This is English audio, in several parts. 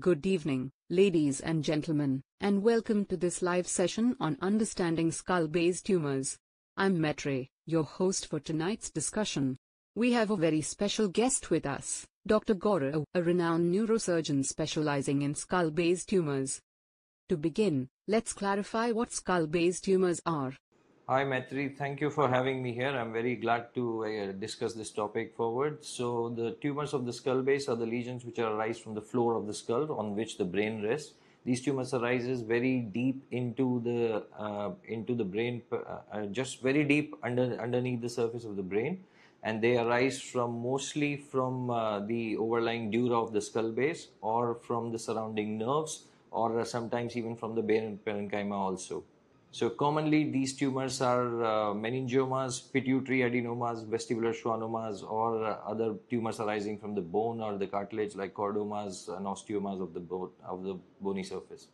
Good evening, ladies and gentlemen, and welcome to this live session on understanding skull base tumors. I'm Maitri, your host for tonight's discussion. We have a very special guest with us, Dr. Gaurav, a renowned neurosurgeon specializing in skull base tumors. To begin, let's clarify what skull base tumors are. Hi, Maitri. Thank you for having me here. I'm very glad to uh, discuss this topic forward. So, the tumors of the skull base are the lesions which arise from the floor of the skull on which the brain rests. These tumors arises very deep into the uh, into the brain, uh, uh, just very deep under underneath the surface of the brain, and they arise from mostly from uh, the overlying dura of the skull base or from the surrounding nerves, or sometimes even from the brain parenchyma also. So commonly these tumors are uh, meningiomas, pituitary adenomas, vestibular schwannomas, or uh, other tumors arising from the bone or the cartilage like chordomas and osteomas of the bone of the bony surface.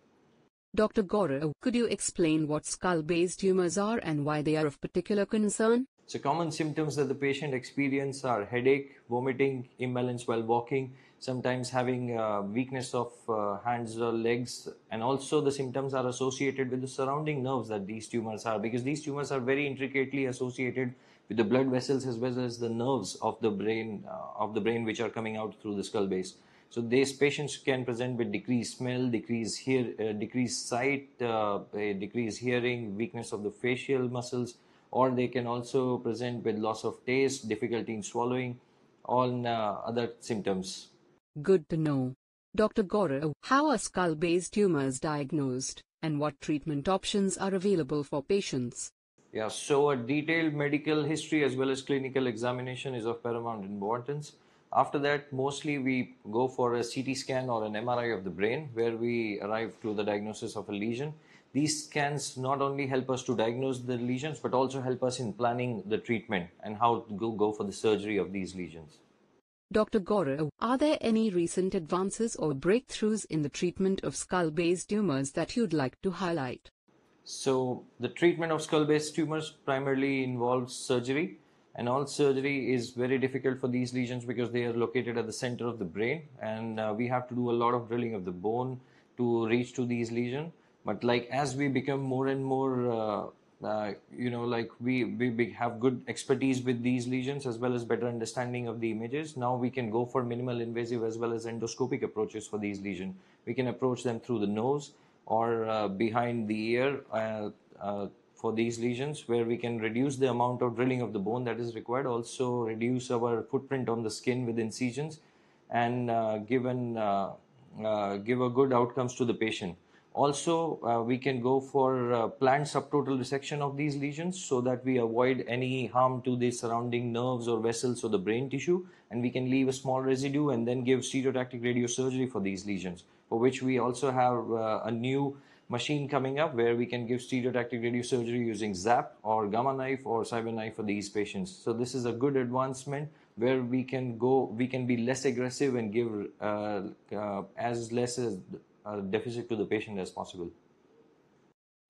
Dr. Gaurav, could you explain what skull base tumors are and why they are of particular concern? So common symptoms that the patient experience are headache, vomiting, imbalance while walking, sometimes having uh, weakness of uh, hands or legs and also the symptoms are associated with the surrounding nerves that these tumors are because these tumors are very intricately associated with the blood vessels as well as the nerves of the brain uh, of the brain which are coming out through the skull base. So these patients can present with decreased smell decreased hear uh, decreased sight uh, decreased hearing weakness of the facial muscles or they can also present with loss of taste difficulty in swallowing all uh, other symptoms Good to know. Dr. Gaurav, how are skull base tumors diagnosed, and what treatment options are available for patients? Yeah, so a detailed medical history as well as clinical examination is of paramount importance. After that, mostly we go for a CT scan or an MRI of the brain where we arrive to the diagnosis of a lesion. These scans not only help us to diagnose the lesions but also help us in planning the treatment and how to go for the surgery of these lesions. Dr. Gaurav, are there any recent advances or breakthroughs in the treatment of skull base tumors that you'd like to highlight? So, the treatment of skull base tumors primarily involves surgery, and all surgery is very difficult for these lesions because they are located at the center of the brain, and uh, we have to do a lot of drilling of the bone to reach to these lesions. But, like as we become more and more uh, uh, you know like we, we have good expertise with these lesions as well as better understanding of the images. Now we can go for minimal invasive as well as endoscopic approaches for these lesions. We can approach them through the nose or uh, behind the ear uh, uh for these lesions where we can reduce the amount of drilling of the bone that is required. Also reduce our footprint on the skin with incisions and uh, give, an, give a good outcomes to the patient also, uh, we can go for uh, planned subtotal resection of these lesions so that we avoid any harm to the surrounding nerves or vessels or the brain tissue, and we can leave a small residue and then give stereotactic radiosurgery for these lesions, for which we also have uh, a new machine coming up where we can give stereotactic radiosurgery using ZAP or gamma knife or CyberKnife for these patients. So this is a good advancement where we can go, we can be less aggressive and give uh, uh, as less as uh, deficit to the patient as possible.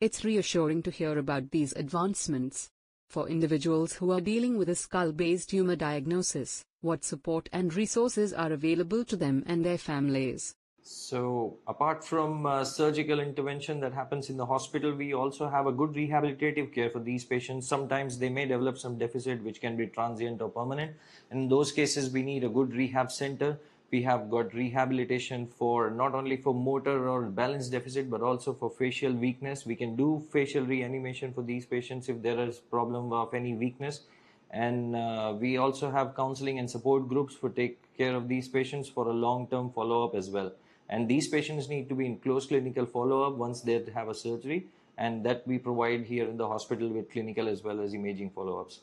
It's reassuring to hear about these advancements. For individuals who are dealing with a skull base tumor diagnosis, what support and resources are available to them and their families? So, apart from uh, surgical intervention that happens in the hospital, we also have a good rehabilitative care for these patients. Sometimes they may develop some deficit which can be transient or permanent. In those cases, we need a good rehab center we have got rehabilitation for not only for motor or balance deficit but also for facial weakness. We can do facial reanimation for these patients if there is problem of any weakness. And uh, we also have counseling and support groups for take care of these patients for a long term follow up as well. And these patients need to be in close clinical follow up once they have a surgery and that we provide here in the hospital with clinical as well as imaging follow ups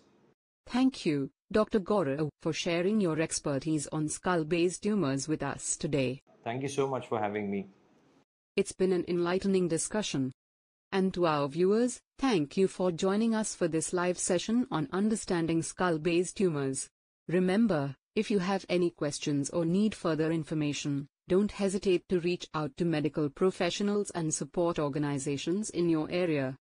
Thank you, Dr. Gaurav, for sharing your expertise on skull base tumors with us today. Thank you so much for having me. It's been an enlightening discussion. And to our viewers, thank you for joining us for this live session on understanding skull base tumors. Remember, if you have any questions or need further information, don't hesitate to reach out to medical professionals and support organizations in your area.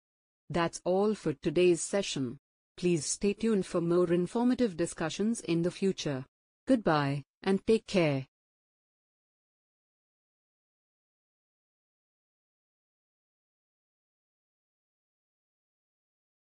That's all for today's session. Please stay tuned for more informative discussions in the future. Goodbye, and take care.